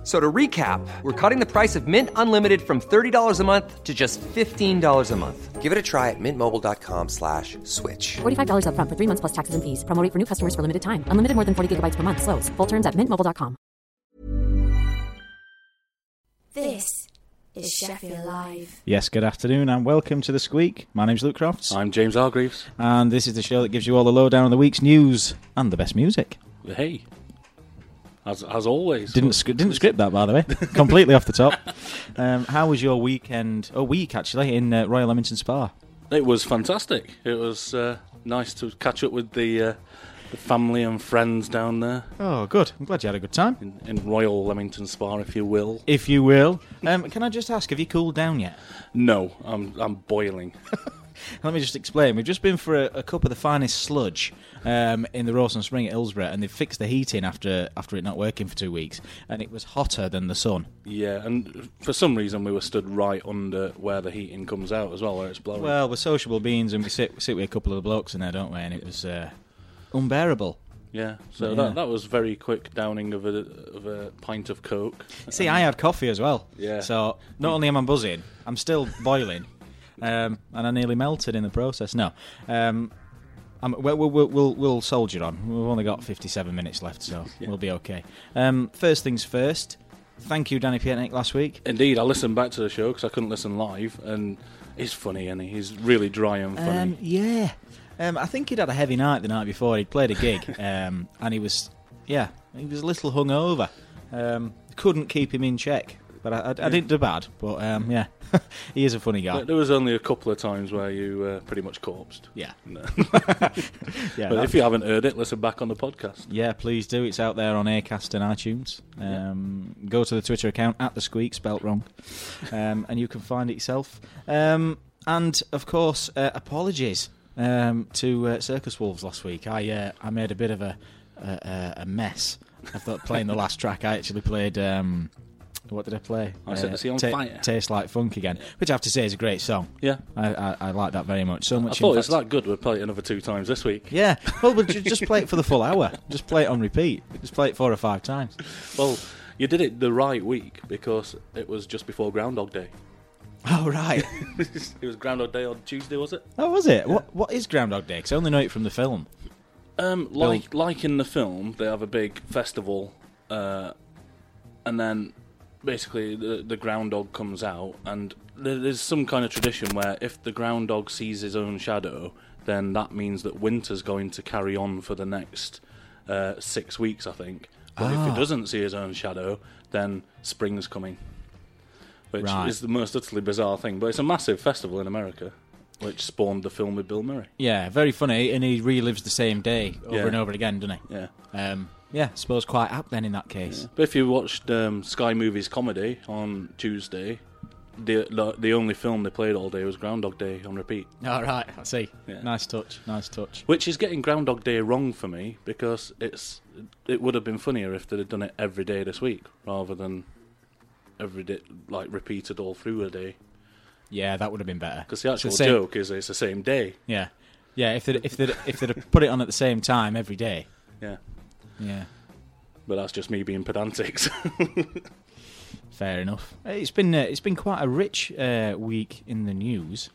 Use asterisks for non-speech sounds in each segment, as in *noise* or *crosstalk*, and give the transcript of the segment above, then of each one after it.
F- So to recap, we're cutting the price of Mint Unlimited from $30 a month to just $15 a month. Give it a try at mintmobile.com slash switch. $45 upfront for three months plus taxes and fees. Promo rate for new customers for limited time. Unlimited more than 40 gigabytes per month. Slows. Full terms at mintmobile.com. This is Sheffield Live. Yes, good afternoon and welcome to the Squeak. My name's Luke Crofts, I'm James Hargreaves. and this is the show that gives you all the lowdown on the week's news and the best music. Hey, as as always. Didn't sc- didn't script that, by the way, *laughs* completely off the top. Um, how was your weekend? Oh, week actually in uh, Royal Leamington Spa. It was fantastic. It was uh, nice to catch up with the uh, the family and friends down there Oh, good. I'm glad you had a good time, in, in Royal Leamington Spa, if you will. if you will. Um, can I just ask, have you cooled down yet? No, I'm I'm boiling. *laughs* Let me just explain. We've just been for a, a cup of the finest sludge um, in the Rawson Spring at Hillsborough, and they've fixed the heating after after it not working for two weeks, and it was hotter than the sun. yeah, and for some reason we were stood right under where the heating comes out as well, where it's blowing. Well, we're sociable beings, and we sit sit with a couple of the blokes in there, don't we? And it was uh, unbearable. yeah, so Yeah. That, that was very quick downing of a of a pint of coke. See, I had coffee as well. Yeah. So not only am I buzzing, I'm still boiling, um, and I nearly melted in the process. No, um, I'm, we'll, we'll, we'll, we'll soldier on. We've only got 57 minutes left, so *laughs* we'll be okay. Um, first things first. Thank you, Danny Pietnik, last week. Indeed, I listened back to the show because I couldn't listen live, and he's funny, and he? he's really dry and funny. Um, yeah. Um, I think he'd had a heavy night the night before. He'd played a gig, *laughs* um, and he was, yeah, he was a little hungover. Um, couldn't keep him in check, but I, I, I didn't do bad. But um, yeah, *laughs* he is a funny guy. There- There was only a couple of times where you uh, pretty much corpsed. Yeah, No. *laughs* *laughs* yeah, but if you haven't heard it, listen back on the podcast. yeah. Please do. It's out there on Acast and iTunes. Um, Go to the Twitter account at the Squeak, spelt wrong, um, and you can find it yourself. Um, and of course, uh, apologies um, to uh, Circus Wolves last week. I uh, I made a bit of a a, a- a mess. I thought playing the last track, I actually played. Um, what did I play? I Set the Sea on Fire. Taste like funk again, which I have to say is a great song. Yeah. I, I, I like that very much. So I much. in thought it's fact- that good. We'll play it another two times this week. Yeah. Well, but ju- *laughs* just play it for the full hour. Just play it on repeat. Just play it four or five times. Well, you did it the right week because it was just before Groundhog Day. Oh right. *laughs* it was Groundhog Day on Tuesday, was it? oh, was it? What What is Groundhog Day? 'Cause I only know it from the film. Um, like like in the film, they have a big festival, uh, and then basically the the groundhog comes out, and there- there's some kind of tradition where if the groundhog sees his own shadow, then that means that winter's going to carry on for the next uh, six weeks, I think. But if he doesn't see his own shadow, then spring's coming, which Right. is the most utterly bizarre thing. But it's a massive festival in America, which spawned the film with Bill Murray. Yeah, very funny, and he relives the same day over Yeah. and over again, doesn't he? Yeah. Um, yeah, I suppose quite apt then in that case. But if you watched um, Sky Movies comedy on Tuesday, the, the the only film they played all day was Groundhog Day on repeat, All right, I see. Yeah. Nice touch. Nice touch. which is getting Groundhog Day wrong for me because it's it would have been funnier if they'd have done it every day this week rather than every day like repeated all through a day. Yeah, that would have been better. Because the the actual same- joke is it's the same day. Yeah, yeah. If they if they if they'd put it on at the same time every day. Yeah, Yeah. but that's just me being pedantic. *laughs* Fair enough. Uh, It's been uh, it's been quite a rich uh, week in the news.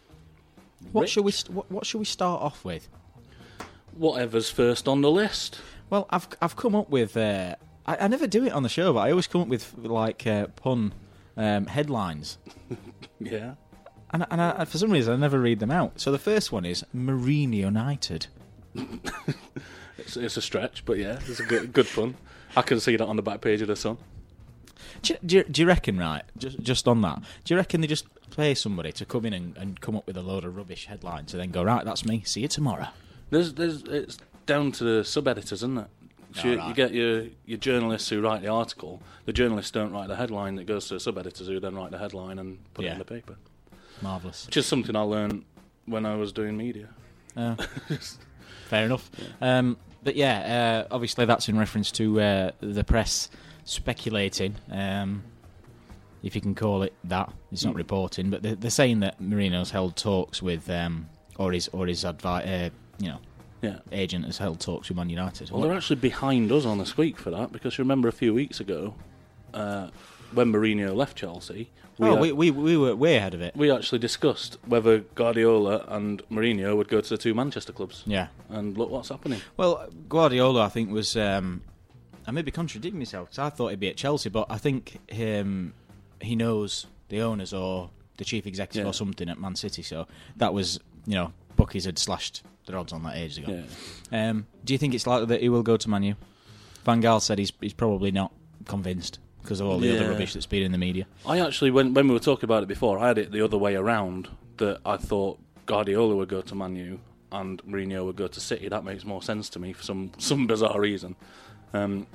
What Rich? should we st- what, what should we start off with? Whatever's first on the list. Well, I've I've come up with uh, I, I never do it on the show, but I always come up with like uh, pun um, headlines, *laughs* Yeah. and and I, for some reason I never read them out. So the first one is Marine United. *laughs* It's, it's a stretch, but yeah, it's a good, good fun. I can see that on the back page of the Sun. Do you, do you, do you reckon, right? Just just on that, do you reckon they just pay somebody to come in and, and come up with a load of rubbish headlines and then go right? That's me. See you tomorrow. There's, there's, it's down to the sub editors, isn't it? So you, Alright. you get your, your journalists who write the article. The journalists don't write the headline. It goes to the sub editors who then write the headline and put it in the paper. Marvelous. Which is something I learned when I was doing media. Oh. *laughs* Fair enough. Um, but yeah, uh, obviously that's in reference to uh, the press speculating, um, if you can call it that. It's not Mm. reporting, but they're, they're saying that Mourinho's held talks with, um, or his or his advi- uh, you know, Yeah. agent has held talks with Man United. Well, they're actually behind us on the squeak for that because you remember a few weeks ago uh, when Mourinho left Chelsea. We, oh, had- we, we we were way ahead of it. we actually discussed whether Guardiola and Mourinho would go to the two Manchester clubs. Yeah. And look what's happening. Well, Guardiola, I think, was. Um, I may be contradicting myself because I thought he'd be at Chelsea, but I think um, he knows the owners or the chief executive Yeah. or something at Man City. So that was, you know, bookies had slashed their odds on that ages ago. Yeah. Um, do you think it's likely that he will go to Manu? Van Gaal said he's, he's probably not convinced because of all the other rubbish that's been in the media. I actually, when when we were talking about it before, I had it the other way around. That I thought Guardiola would go to Man U and Mourinho would go to City. That makes more sense to me for some *laughs* some bizarre reason. Um,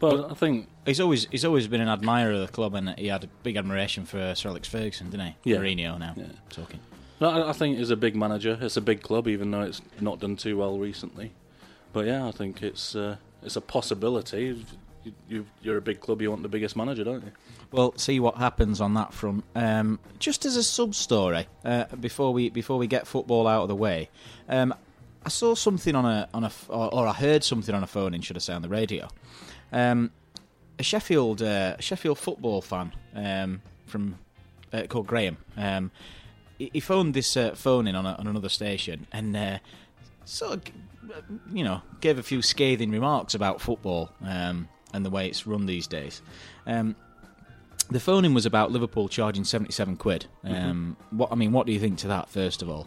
but I think He's always he's always been an admirer of the club, and he had a big admiration for Sir Alex Ferguson, didn't he? Yeah. Mourinho now Yeah. talking. I, I think he's a big manager. It's a big club, even though it's not done too well recently. But yeah, I think it's uh, it's a possibility. You, you're a big club. You want the biggest manager, don't you? Well, see what happens on that front. Um, just as a sub story, uh, before we before we get football out of the way, um, I saw something on a on a or, or I heard something on a phone in, should I say, on the radio. Um, a Sheffield uh, Sheffield football fan um, from uh, called Graham. Um, he, he phoned this uh, phone in on, a, on another station and uh, sort of, you know, gave a few scathing remarks about football um, and the way it's run these days. Um, the phone in was about Liverpool charging seventy-seven quid. Um, What I mean, what do you think to that? First of all,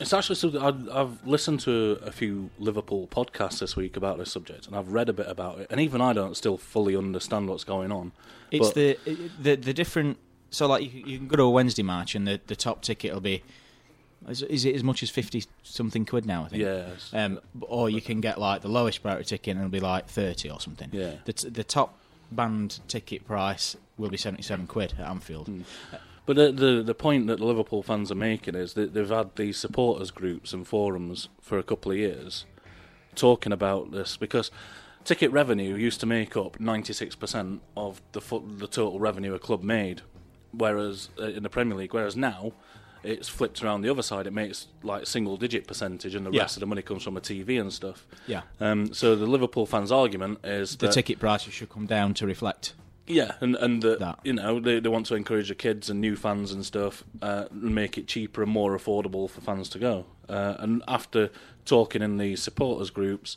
It's actually something I've, I've listened to a few Liverpool podcasts this week about this subject, and I've read a bit about it. And even I don't still fully understand what's going on. it's the the the different. So like you, you can go to a Wednesday match and the, the top ticket will be. Is, is it as much as fifty something quid now? I think. Yeah, Um, or you can get like the lowest priority ticket and it'll be like thirty or something. Yeah. The t- the top band ticket price will be seventy seven quid at Anfield. Hmm. But the, the the point that the Liverpool fans are making is that they've had these supporters groups and forums for a couple of years talking about this because ticket revenue used to make up 96% of the the total revenue a club made whereas uh, in the Premier League whereas now it's flipped around the other side it makes like single digit percentage and the Yeah. rest of the money comes from a TV and stuff Yeah. um, so the Liverpool fans argument is The that ticket prices should come down to reflect. yeah, and and the, That. you know they they want to encourage the kids and new fans and stuff, uh, and make it cheaper and more affordable for fans to go. Uh, and after talking in these supporters groups,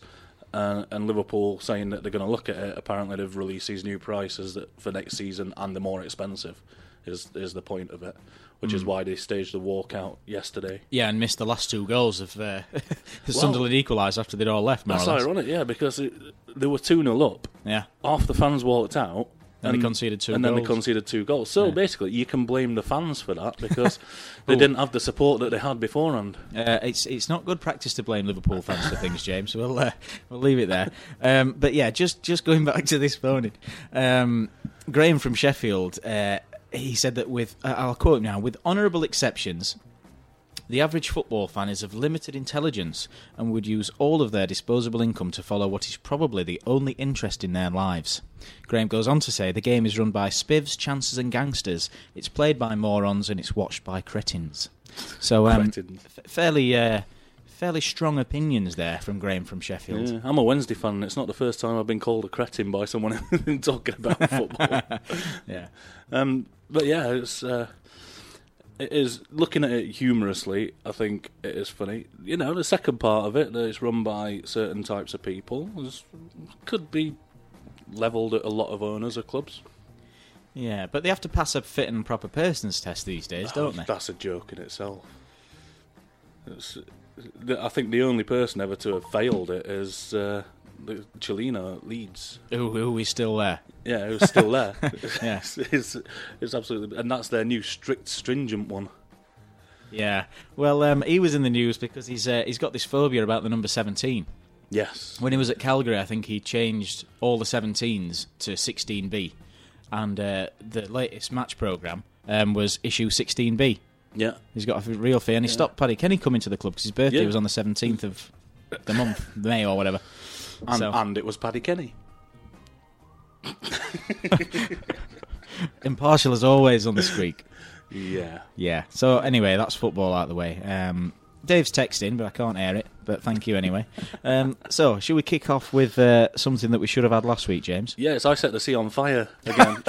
uh, and Liverpool saying that they're going to look at it, apparently they've released these new prices that for next season and they're more expensive. Is is the point of it? Which Hmm. is why they staged the walkout yesterday. Yeah, and missed the last two goals of uh, *laughs* Sunderland equalised after they'd all left. That's ironic, yeah, because it, they were two 0 up. Yeah. half the fans walked out. And they conceded two and then they conceded two goals. So basically, you can blame the fans for that because *laughs* they didn't have the support that they had beforehand. Uh, it's it's not good practice to blame Liverpool fans for things, James. We'll uh, we'll leave it there. Um, but yeah, just just going *laughs* back to this phoning, um, Graham from Sheffield, uh, he said that with uh, I'll quote him now with honourable exceptions. The average football fan is of limited intelligence and would use all of their disposable income to follow what is probably the only interest in their lives. Graham goes on to say the game is run by spivs, chances, and gangsters. It's played by morons and it's watched by cretins. So, um, Cretins. f- fairly, uh, fairly strong opinions there from Graham from Sheffield. Yeah, I'm a Wednesday fan. and It's not the first time I've been called a cretin by someone *laughs* talking about football. *laughs* Yeah. Um, but yeah, it's uh, it is looking at it humorously. I think it is funny. You know, the second part of it that it's run by certain types of people is, could be levelled at a lot of owners of clubs. Yeah, but they have to pass a fit and proper persons test these days, don't they? That's a joke in itself. It's, I think the only person ever to have failed it is uh, at Leeds. Who, who is still there? Yeah, who's still there. *laughs* Yeah. it's, it's, it's absolutely, and that's their new strict, stringent one. Yeah. Well, um, he was in the news because he's uh, he's got this phobia about the number seventeen. Yes. When he was at Cagliari, I think he changed all the 17s to 16B, and uh, the latest match program um, was issue 16B. Yeah. He's got a real fear, and he stopped Paddy Kenny coming to the club because his birthday Yeah. was on the 17th of the month, May or whatever. And, So- and it was Paddy Kenny. *laughs* Impartial as always on the squeak. Yeah. Yeah. So anyway, that's football out of the way. Um, Dave's texting, but I can't air it. But thank you anyway. Um, so, should we kick off with uh, something that we should have had last week, James? Yes, I set the sea on fire again. *laughs*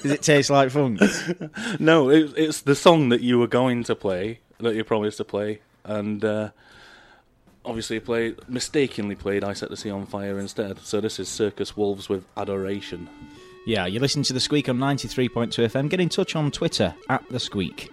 Does it taste like funk? *laughs* no, it, it's the song that you were going to play, that you promised to play, and uh, obviously played mistakenly played "I Set the Sea on Fire" instead. So this is Circus Wolves with "Adoration." Yeah, you're listening to the Squeak on 93.2 FM. Get in touch on Twitter at the Squeak.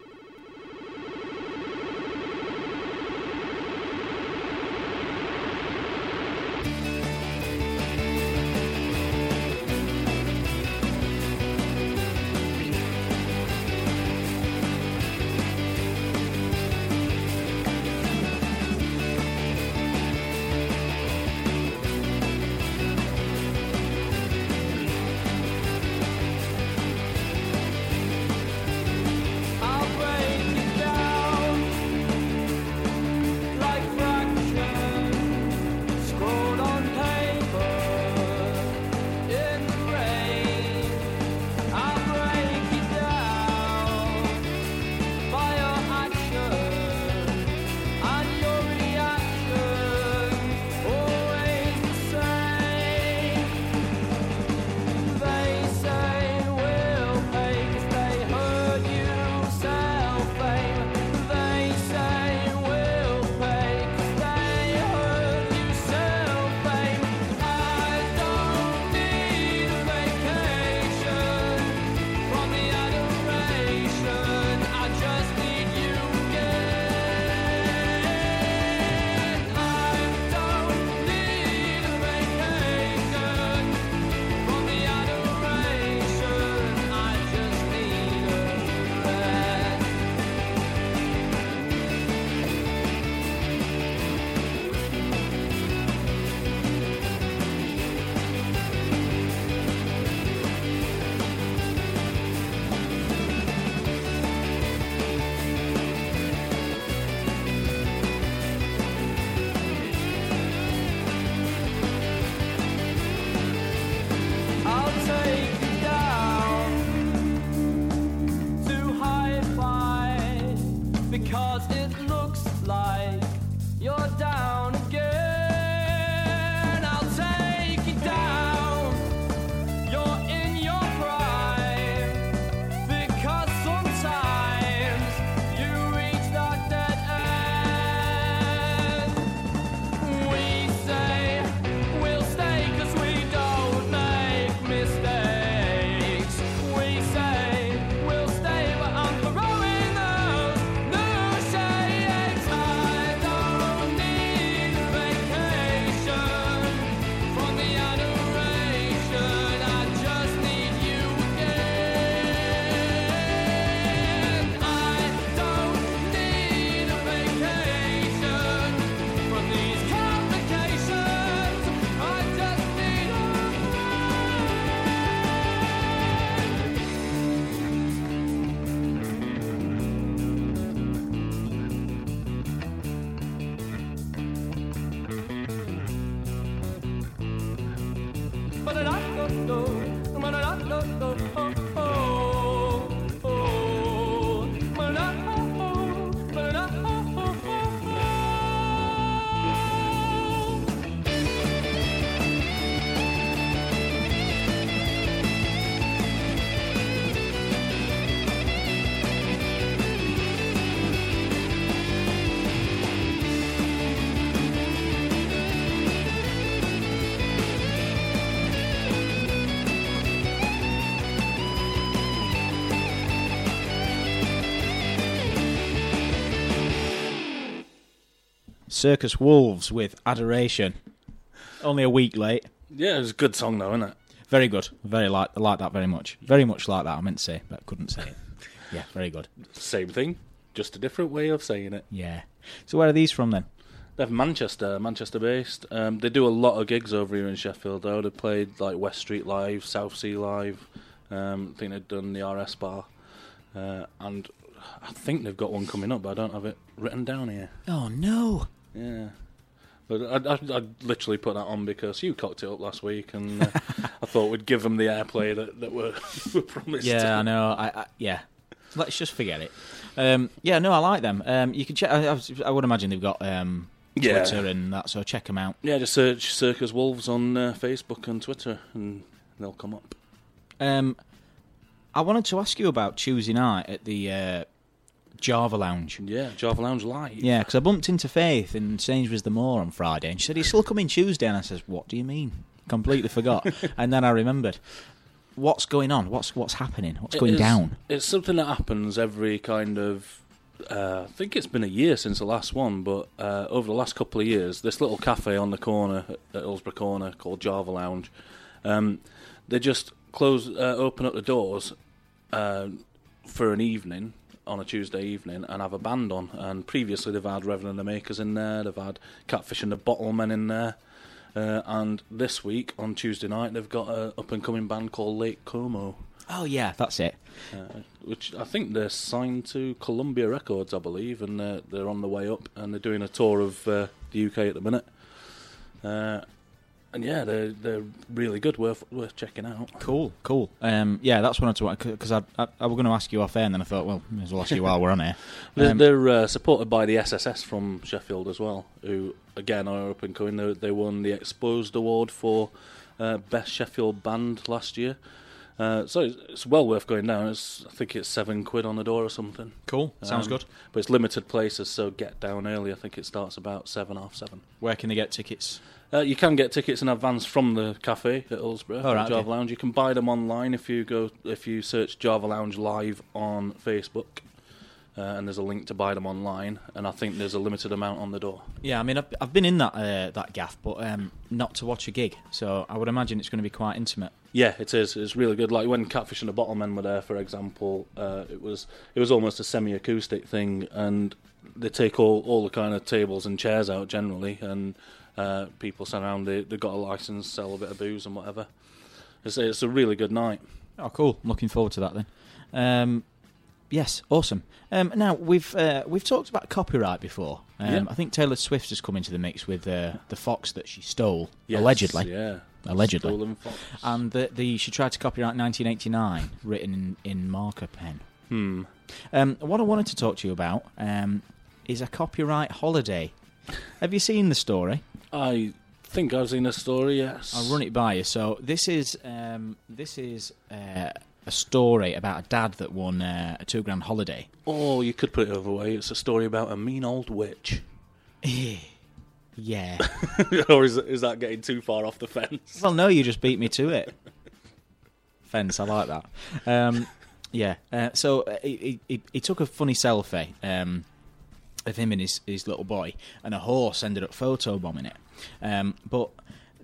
Circus Wolves with Adoration. Only a week late. Yeah, it was a good song though, isn't it? Very good. Very like I like that very much. Very much like that. I meant to say, but couldn't say it. *laughs* Yeah, very good. Same thing, just a different way of saying it. Yeah. So where are these from then? They're from Manchester, Manchester based. Um, they do a lot of gigs over here in Sheffield. Though they played like West Street Live, South Sea Live. Um, I think they've done the RS Bar, uh, and I think they've got one coming up, but I don't have it written down here. Oh no. Yeah, But I, I, I literally put that on because you cocked it up last week, and uh, *laughs* I thought we'd give them the airplay that, that were, *laughs* were promised. Yeah, I know. I, I yeah. Let's just forget it. Um, yeah, no, I like them. Um, you can check. I, I would imagine they've got um, Yeah. Twitter and that, so check them out. Yeah, just search Circus Wolves on uh, Facebook and Twitter, and they'll come up. Um, I wanted to ask you about Tuesday night at the uh, Java Lounge. Yeah, Java Lounge Live. Yeah, because I bumped into Faith in Sainsbury's the Moor on Friday, and she said he's still coming Tuesday, and I says, "What do you mean?" Completely forgot, *laughs* and then I remembered. What's going on? What's what's happening? What's going is- down? It's something that happens every kind of. Uh, I think it's been a year since the last one, but uh, over the last couple of years, this little cafe on the corner at at Hillsborough Corner called Java Lounge, um, they just close, uh, open up the doors uh, for an evening on a Tuesday evening and have a band on. And previously, they've had Reverend and the Makers in there, they've had Catfish and the Bottlemen in there. Uh, and this week on Tuesday night, they've got an up and coming band called Lake Como Oh yeah, that's it. uh, which I think they're signed to Columbia Records, I believe, and they're, they're on the way up, and they're doing a tour of uh, the UK at the minute. Uh, and yeah, they're they're really good, worth worth checking out. Cool, cool. Um, yeah, that's what I wanted because I, I I was going to ask you off air, and then I thought, well, may as well ask you while we're on here. *laughs* They're, Um, they're uh, supported by the SSS from Sheffield as well, who again are up and coming. They, they won the Exposed Award for uh, best Sheffield band last year. Uh, so it's, it's well worth going down. It's, I think it's seven quid on the door or something. cool. Sounds Um, good. But it's limited places, so get down early. I think it starts about seven, half seven. Where can they get tickets? Uh, you can get tickets in advance from the cafe at Hillsborough, All right, Java okay. Lounge. You can buy them online if you go if you search Java Lounge Live on Facebook, uh, and there's a link to buy them online. And I think there's a limited amount on the door. Yeah, I mean, I've, I've been in that uh, that gaff, but um, not to watch a gig. So I would imagine it's going to be quite intimate. Yeah, it is. It's really good. Like when Catfish and the Bottlemen were there, for example, uh, it was it was almost a semi-acoustic thing, and they take all all the kind of tables and chairs out generally, and uh, people stand around. They they got a license, sell a bit of booze and whatever. It's it's a really good night. Oh, cool. Looking forward to that then. Um, yes, awesome. Um, now we've uh, we've talked about copyright before. Um, Yeah. I think Taylor Swift has come into the mix with uh, the fox that she stole Yes, allegedly, yeah, Allegedly. And the, the she tried to copyright 1989, written in, in marker pen. Hmm. Um, what I wanted to talk to you about um, is a copyright holiday. Have you seen the story? I think I've seen a story. Yes, I'll run it by you. So this is um, this is uh, a story about a dad that won uh, a two grand holiday. Or you could put it other way. It's a story about a mean old witch. *laughs* Yeah. *laughs* or is is that getting too far off the fence? well, no, you just beat me to it. Fence, I like that. Um, yeah. Uh, so uh, he, he, he took a funny selfie um, of him and his, his little boy, and a horse ended up photobombing it. Um, but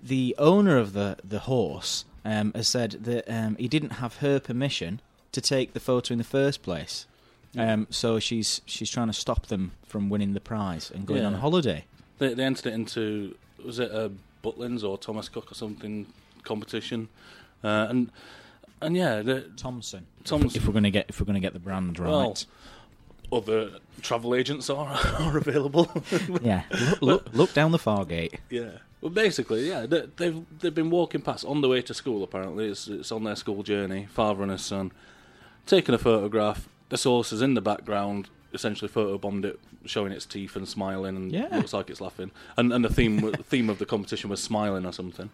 the owner of the the horse um, has said that um, he didn't have her permission to take the photo in the first place. Um, so she's she's trying to stop them from winning the prize and going Yeah. on holiday. They, they entered it into was it a Butlins or Thomas Cook or something competition, uh, and and yeah, the, Thomson. Thomson. If we're gonna get if we're gonna get the brand right. well, other travel agents are *laughs* are available. *laughs* Yeah, *laughs* look, look, look down the Fargate. yeah. Well, basically, yeah, they, they've they've been walking past on the way to school. Apparently, it's it's on their school journey. Father and his son taking a photograph. The source is in the background, essentially photobombed it, showing its teeth and smiling, and Yeah. looks like it's laughing. And and the theme theme of the competition was smiling or something.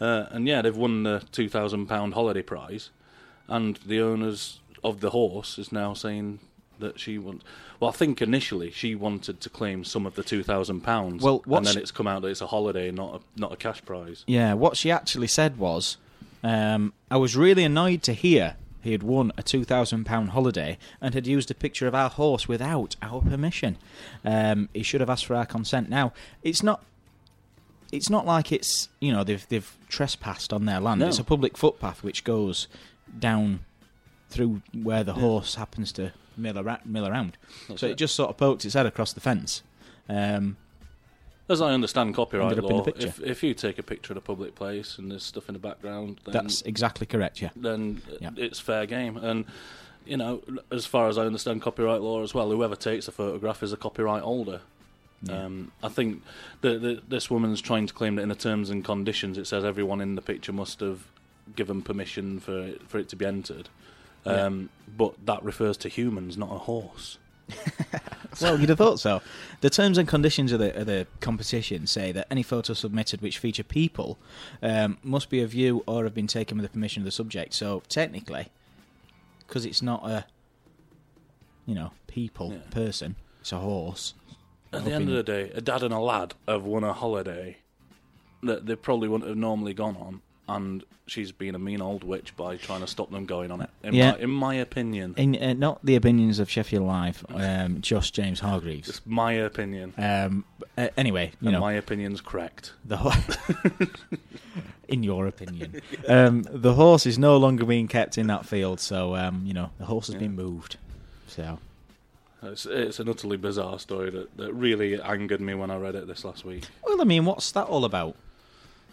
Uh, and yeah, they've won the two thousand pound holiday prize, and the owners of the horse is now saying that she wants. Well, I think initially she wanted to claim some of the two thousand pounds. Well, and then it's come out that it's a holiday, not a, not a cash prize. Yeah, what she actually said was, um, I was really annoyed to hear he had won a two thousand pound holiday and had used a picture of our horse without our permission. Um, he should have asked for our consent. Now, it's not. It's not like it's you know they've they've trespassed on their land. No. It's a public footpath which goes down through where the horse happens to mill, ara- mill around. That's so it. it. just sort of poked its head across the fence. Um, As I understand copyright Ended up in law, if if you take a picture at a public place and there's stuff in the background, then that's exactly correct. Yeah. then Yeah. it's fair game. And you know, as far as I understand copyright law as well, whoever takes the photograph is a copyright holder. Um, I think that that this woman's trying to claim that in the terms and conditions it says everyone in the picture must have given permission for it, for it to be entered. Um, But that refers to humans, not a horse. *laughs* Well, you'd have thought so. The terms and conditions of the, of the competition say that any photo submitted which feature people um, must be of you or have been taken with the permission of the subject. So technically, because it's not a, you know, people Yeah. person, it's a horse. At the end of the day, a dad and a lad have won a holiday that they probably wouldn't have normally gone on, and she's been a mean old witch by trying to stop them going on it. In, Yeah. my, in my opinion, In, uh, not the opinions of Sheffield Live, um, Josh James Hargreaves. it's my opinion. Um, uh, anyway, you and know, my opinion's correct. the ho- *laughs* in your opinion, um, the horse is no longer being kept in that field. So um, you know, the horse has been moved. So It's, it's an utterly bizarre story that, that really angered me when I read it this last week. Well, I mean, what's that all about?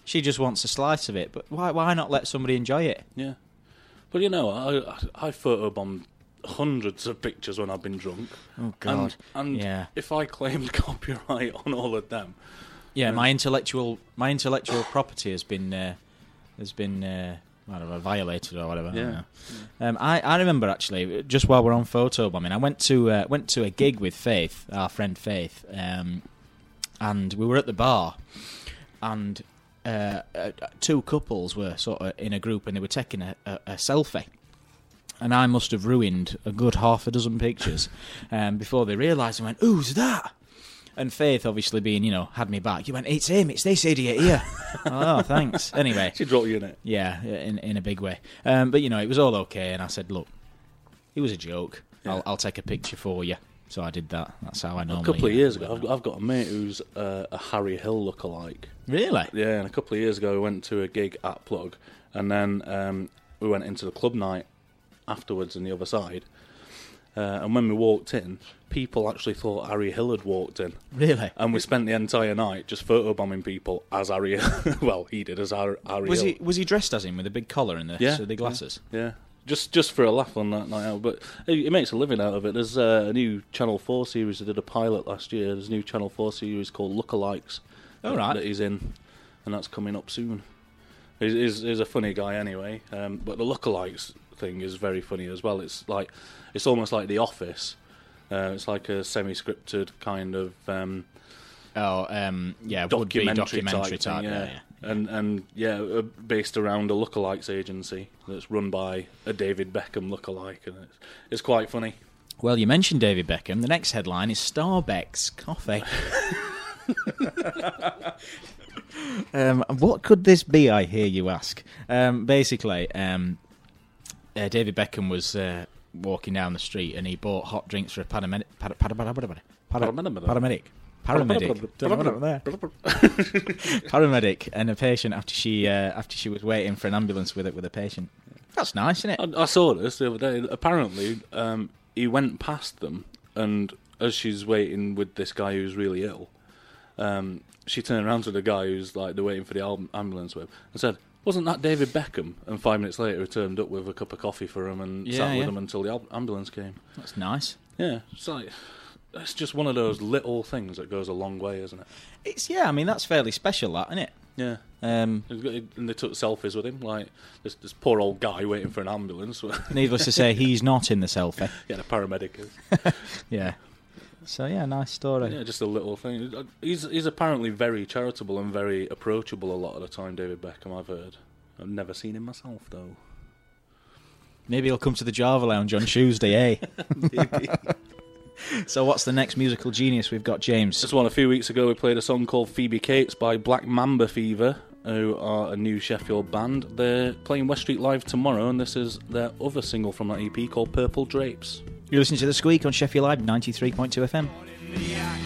She just wants a slice of it, but why why not let somebody enjoy it? Yeah, but you know, I I photobombed hundreds of pictures when I've been drunk. Oh And, and yeah, if I claimed *laughs* copyright on all of them, yeah. My intellectual my intellectual property has been uh, has been uh, I don't know violated or whatever. I Yeah. know. Um, I I remember actually just while we're on photobombing, I went to uh, went to a gig with Faith, our friend Faith, um, and we were at the bar, and. Uh, uh, two couples were sort of in a group and they were taking a, a, a selfie. and I must have ruined a good half a dozen pictures *laughs* um, before they realised and went, "Who's that?" And Faith, obviously being, you know, had me back. You went, "It's him. It's this idiot here." *laughs* oh, thanks. Anyway, she dropped you in it. yeah, in in a big way. Um, but you know, it was all okay, and I said, "Look, it was a joke. I'll, I'll take a picture for you." So I did that. That's how I normally. A couple of years ago, I've, I've got a mate who's uh, a Harry Hill lookalike. really, Yeah, and a couple of years ago, we went to a gig at Plug, and then um, we went into the club night afterwards on the other side. Uh, and when we walked in, people actually thought Harry Hill had walked in. really. And we spent the entire night just photobombing people as Harry. *laughs* well, he did as Harry. Was Hill. he was he dressed as him with a big collar and the Yeah, so the glasses? Yeah, just just for a laugh on that night out. But he, he makes a living out of it. There's uh, a new Channel Four series. They did a pilot last year. There's a new Channel Four series called Lookalikes. That- right. that he's in, and that's coming up soon. He's, he's, he's a funny guy anyway. Um, but the lookalikes thing is very funny as well. It's like it's almost like The Office. Uh, it's like a semi-scripted kind of um, Oh, um, yeah, documentary, documentary type, thing, yeah, yeah. And and yeah, uh, based around a lookalikes agency that's run by a David Beckham lookalike, and it's it's quite funny. Well, you mentioned David Beckham. The next headline is Starbucks coffee. um, what could this be? I hear you ask. Um, basically, um, uh, David Beckham was uh, walking down the street and he bought hot drinks for a paramedic. Para, para, para, para, para, para, paramedic. Paramedic. Don't know what happened there. *laughs* Paramedic and a patient after she uh, after she was waiting for an ambulance with it with a patient. That's nice, isn't it? I, I saw this the other day. Apparently, um, he went past them, and as she's waiting with this guy who's really ill, um, she turned around to the guy who's like they're waiting for the ambulance with, and said, "Wasn't that David Beckham?" And five minutes later, he turned up with a cup of coffee for him and Yeah, sat with yeah. him until the ambulance came. That's nice. Yeah, it's like it's just one of those little things that goes a long way, isn't it? It's yeah. I mean, that's fairly special, that isn't it? Yeah. Um, And they took selfies with him, like this, this poor old guy waiting for an ambulance. *laughs* needless to say, he's not in the selfie. *laughs* yeah, the paramedic is. *laughs* Yeah. So yeah, nice story. Yeah, just a little thing. He's he's apparently very charitable and very approachable a lot of the time. David Beckham, I've heard. I've never seen him myself though. Maybe he'll come to the Java Lounge on Tuesday, eh? So what's the next musical genius we've got, James? This one a few weeks ago, we played a song called Phoebe Cates by Black Mamba Fever, who are a new Sheffield band. They're playing West Street Live tomorrow, and this is their other single from that EP called Purple Drapes. You're listening to The Squeak on Sheffield Live 93.2 FM.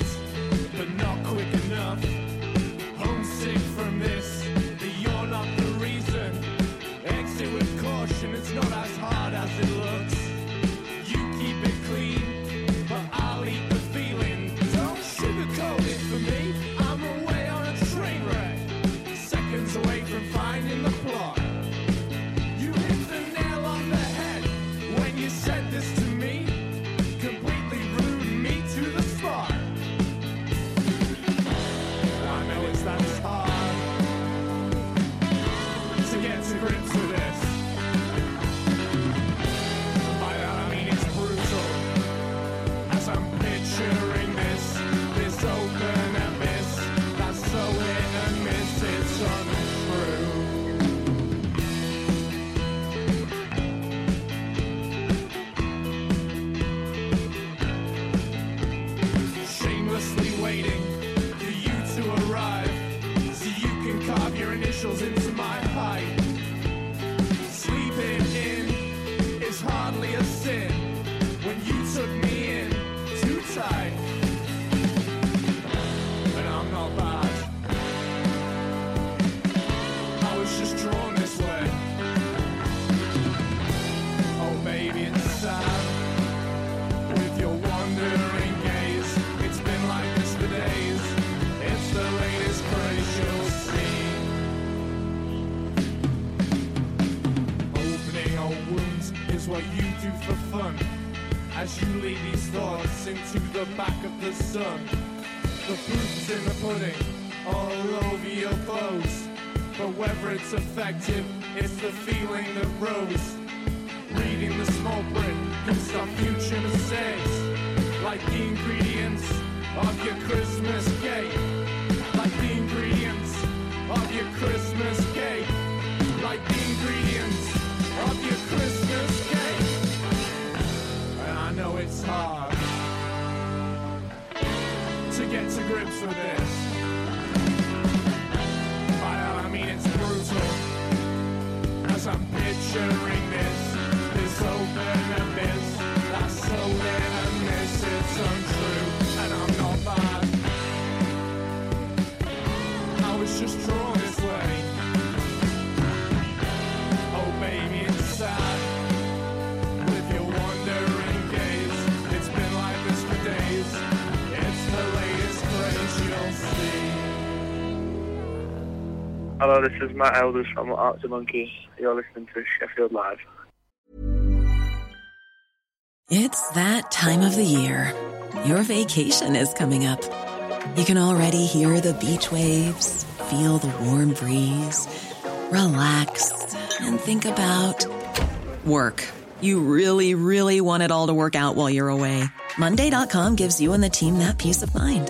You for fun. As you lead these thoughts into the back of the sun. The proof's in the pudding, all over your clothes. But whether it's effective, it's the feeling that rose. Reading the small print can stop future mistakes. Like the ingredients of your Christmas cake. Like the ingredients of your Christmas cake. Like the ingredients of your Christmas cake. And I know it's hard to get to grips with this. But I mean, it's brutal as I'm picturing this. This open abyss. That's so venomous, it's untrue. And I'm not bad. I was just drawn Hello, this is Matt Helders from Arctic Monkeys. You're listening to Sheffield Live. It's that time of the year. Your vacation is coming up. You can already hear the beach waves, feel the warm breeze, relax, and think about work. You really, really want it all to work out while you're away. Monday.com gives you and the team that peace of mind.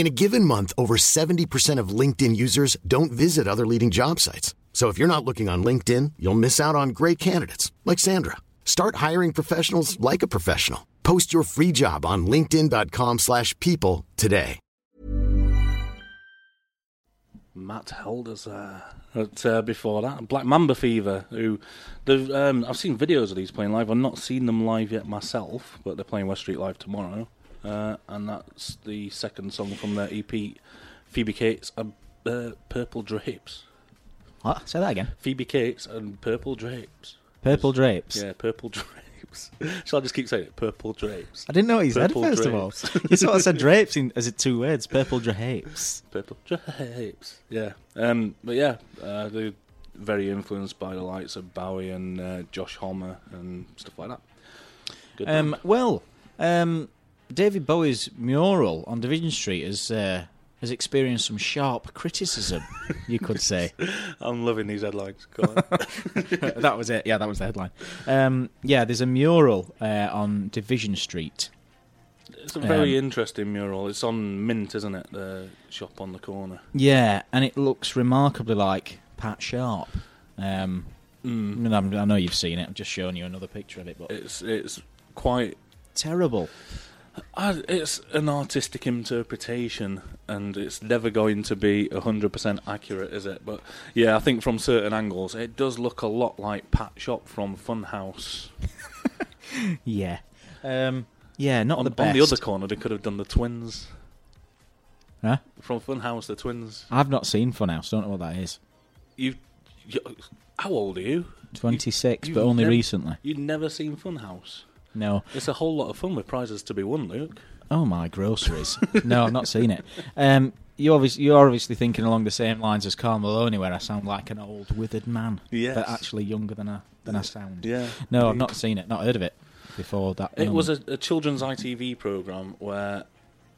In a given month, over 70% of LinkedIn users don't visit other leading job sites. So if you're not looking on LinkedIn, you'll miss out on great candidates like Sandra. Start hiring professionals like a professional. Post your free job on linkedin.com/people today. Matt Helders. But uh, before that, Black Mamba Fever. Who, um, I've seen videos of these playing live. I've not seen them live yet myself, but they're playing West Street live tomorrow, uh, and that's the second song from their EP, Phoebe Cates and uh, Purple Drapes. What? Say that again. Phoebe Cates and Purple Drapes. Purple drapes. Yeah, Purple Drapes. *laughs* Shall I just keep saying it? Purple Drapes. I didn't know what he said first of all. drapes. *laughs* You sort of said *laughs* drapes in, as it two words. Purple drapes. Purple Drapes. Yeah. Um, but yeah, uh, they're very influenced by the likes of Bowie and uh, Josh Homme and stuff like that. Good Um, well, um, David Bowie's mural on Division Street has uh, has experienced some sharp criticism. you could *laughs* say I'm loving these headlines. *laughs* That was it. Yeah, that was the headline. Um, yeah, there's a mural uh, on Division Street. it's a very Um, interesting mural. It's on Mint, isn't it? The shop on the corner. Yeah, and it looks remarkably like Pat Sharp. Um, Mm. I, I know you've seen it. I'm just showing you another picture of it, but It's it's quite. terrible. I, it's an artistic interpretation, and it's never going to be hundred percent accurate, is it? But yeah, I think from certain angles, it does look a lot like Pat Sharp from Funhouse. *laughs* Yeah, um, yeah, not On the on the other corner, they could have done the twins Huh? from Funhouse. The twins. I've not seen Funhouse. Don't know what that is. You, you how old are you? 26, You- but only nev- recently. You've never seen Funhouse. No. It's a whole lot of fun with prizes to be won, Luke. Oh my groceries. no, I've not seen it. Um, you obviously you're obviously thinking along the same lines as Carl Maloney, where I sound like an old withered man, Yes. but actually younger than I than I sound. Yeah, No, I've not seen it. Not heard of it before that. It moment. was a, a children's ITV program where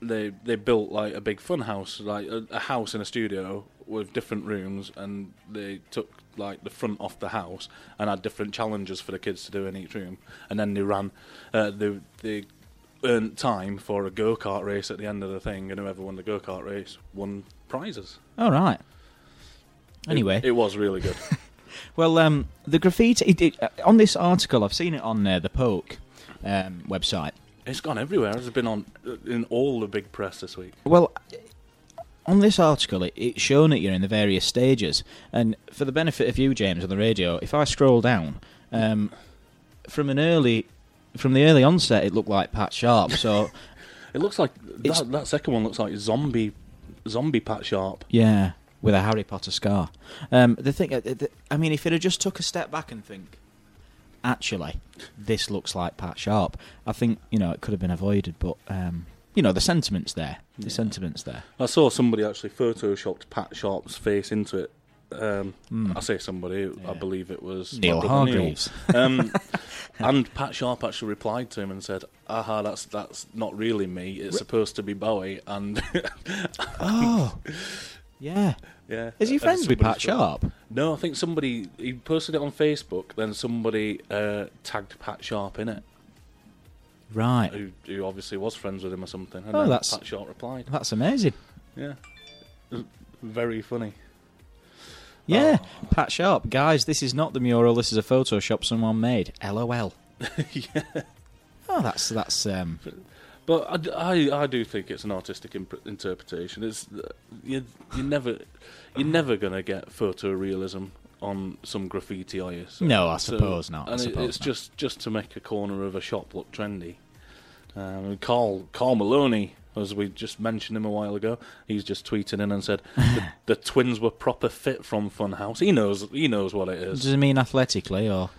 they they built like a big fun house, like a, a house in a studio with different rooms, and they took like the front off the house and had different challenges for the kids to do in each room, and then they ran, uh, they they earned time for a go kart race at the end of the thing, and whoever won the go kart race won prizes. All right. Anyway, it, it was really good. *laughs* Well, um, the graffiti it, it, uh, on this article, I've seen it on uh, the Poke um, website. it's gone everywhere. It's been on uh, in all the big press this week. Well, on this article, it, it's shown that you're in the various stages, and for the benefit of you, James, on the radio, if I scroll down um, from an early, from the early onset, it looked like Pat Sharp. So *laughs* It looks like that, that second one looks like zombie, zombie Pat Sharp. Yeah, with a Harry Potter scar. Um, the thing, uh, the, I mean, if it had just took a step back and think, actually, this looks like Pat Sharp, I think you know it could have been avoided. But um, you know, the sentiment's there. The sentiment's there. I saw somebody actually photoshopped Pat Sharp's face into it. Um, Hmm. I say somebody, I believe it was Neil my Neil. Hargreaves. *laughs* Um, *laughs* and Pat Sharp actually replied to him and said, "Aha, that's that's not really me. It's supposed to be Bowie." And *laughs* Oh, yeah. yeah, Is he friends with Pat Sharp? No, I think somebody he posted it on Facebook. Then somebody uh, tagged Pat Sharp in it, Right. who, who obviously was friends with him or something. And Oh, then that's- Pat Sharp replied. That's amazing. Yeah, very funny. Yeah, Pat Sharp. Guys, this is not the mural. This is a Photoshop someone made. LOL. *laughs* yeah. Oh, that's that's um. But I do think it's an artistic imp- interpretation. It's uh, you you never you're never gonna get photorealism on some graffiti, are you? So- No, I so- suppose not, I And it- it's not. just just to make a corner of a shop look trendy. Um, Carl Carl Maloney, as we just mentioned him a while ago, he's just tweeted in and said *laughs* the, the twins were proper fit from Funhouse. He knows he knows what it is. Does it mean athletically or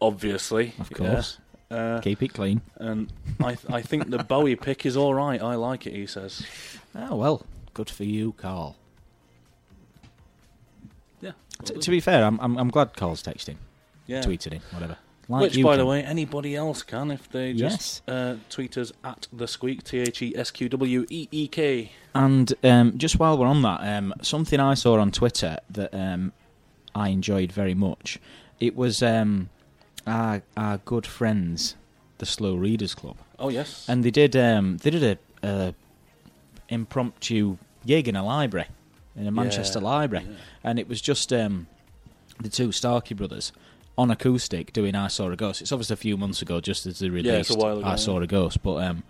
Obviously, of yeah. course? Uh, Keep it clean. and I I think the *laughs* Bowie pick is all right. I like it. He says. Oh well, good for you, Carl. Yeah. T- to be fair, I'm, I'm I'm glad Carl's texting, Yeah. tweeted in, whatever. Like Which, by the way, anybody else can if they just uh, tweet us at the squeak T H E S Q W E E K. And um, just while we're on that, um, something I saw on Twitter that um, I enjoyed very much. It was um, our our good friends, the Slow Readers Club, Oh yes, and they did um, they did a, a impromptu gig in a library, in a Manchester Yeah, library, yeah. and it was just um, the two Starkey brothers on acoustic doing "I Saw a Ghost." It's obviously a few months ago, just as they released it's a while ago, "I yeah. Saw a Ghost," but um,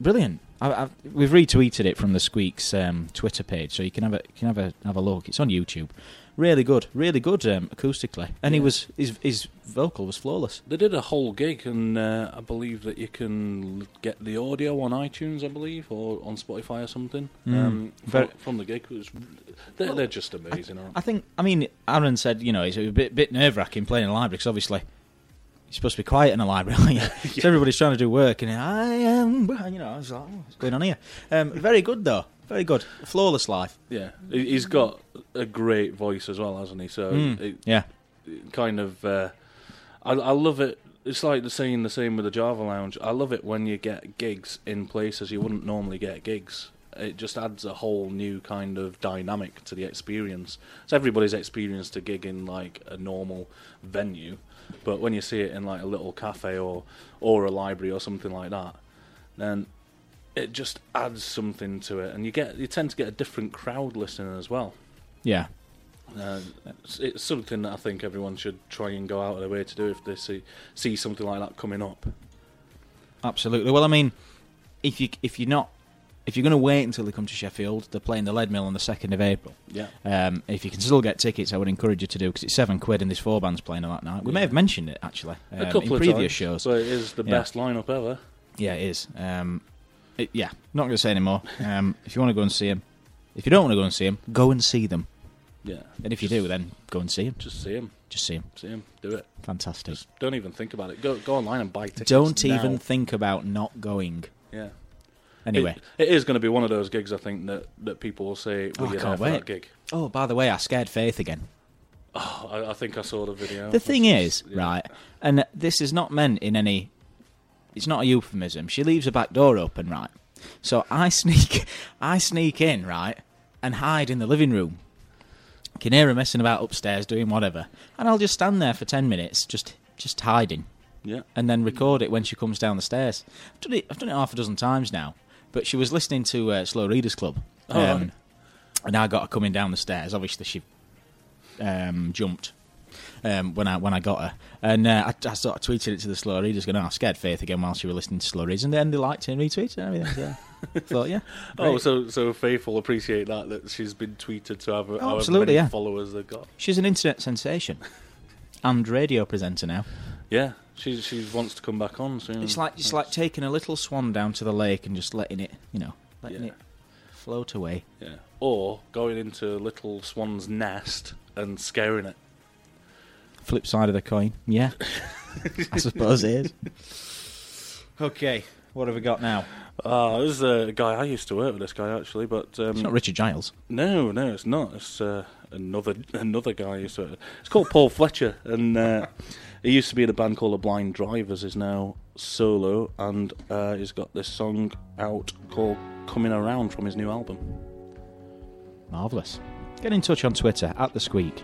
brilliant. I, I, we've retweeted it from the Squeaks um, Twitter page, so you can have a you can have a have a look. It's on YouTube. Really good, really good um, acoustically, and he was his his vocal was flawless. they did a whole gig, and uh, I believe that you can get the audio on iTunes, I believe, or on Spotify or something. Mm. Um, from, from the gig, was, they're, they're just amazing. aren't I think. I mean, Aaron said, you know, it's a bit bit nerve wracking playing in a library because obviously you're supposed to be quiet in a library, aren't you? *laughs* So everybody's trying to do work, and I am, you know, I was like, oh, what's going on here? Um, very good though, very good, flawless life. Yeah, He- he's got a great voice as well, hasn't he? So Mm, it, yeah, it kind of, uh, I, I love it. It's like the saying the same with the Java Lounge. I love it when you get gigs in places you wouldn't normally get gigs. It just adds a whole new kind of dynamic to the experience. It's everybody's experience to gig in like a normal venue, but when you see it in like a little cafe or or a library or something like that, then it just adds something to it, and you get you tend to get a different crowd listening as well. yeah. Uh, it's, it's something that I think everyone should try and go out of their way to do if they see see something like that coming up. Absolutely. Well, I mean, if you if you're not if you're going to wait until they come to Sheffield, they're playing the Leadmill on the second of April. Yeah. Um, if you can still get tickets, I would encourage you to do because it's seven quid and there's four bands playing on that night. We may have mentioned it actually um, a couple in of previous times, shows. so it is the Yeah. best lineup ever. Yeah, it is. Um, it, yeah, not going to say anymore. Um, if you want to go and see him, if you don't want to go and see him, go and see them. Yeah, And if you do, then go and see him. just see him, Just see them. see him, do it. Fantastic. Just don't even think about it. Go go online and buy tickets. Don't now. even think about not going. Yeah. Anyway. It- it is going to be one of those gigs. I think that, that people will say, Oh, "Were I you there can't for wait. that gig?" Oh, by the way, I scared Faith again. Oh, I, I think I saw the video. The thing is, yeah. right, and this is not meant in any. It's not a euphemism. She leaves her back door open, right? So I sneak, *laughs* I sneak in, right, and hide in the living room. Can hear her messing about upstairs, doing whatever, and I'll just stand there for ten minutes, just, just hiding, Yeah. and then record it when she comes down the stairs. I've done it. I've done it half a dozen times now. But she was listening to uh, Slow Readers Club, Oh, right. and I got her coming down the stairs. Obviously, she um, jumped um, when I when I got her, and uh, I, I sort of tweeted it to the slow readers, going, "Oh, I scared Faith again while she was listening to slow readers," and then they liked it and retweeted it and everything. So *laughs* thought, yeah, Oh, so so Faith will appreciate that that she's been tweeted to have Oh, absolutely, many yeah. followers they've got. she's an internet sensation *laughs* and radio presenter now. Yeah, She she wants to come back on soon. It's like it's like taking a little swan down to the lake and just letting it, you know, letting Yeah. it float away. yeah, or going into a little swan's nest and scaring it. Flip side of the coin, yeah. *laughs* I suppose it is. Okay, what have we got now? Ah, this is a guy I used to work with. This guy actually, but um, It's not Richard Giles. No, no, it's not. It's uh, another another guy. I used to. It's called Paul Fletcher, and uh, he used to be in a band called The Blind Drivers. Is now solo, and uh, he's got this song out called "Coming Around" from his new album. Marvellous. Get in touch on Twitter at the Squeak.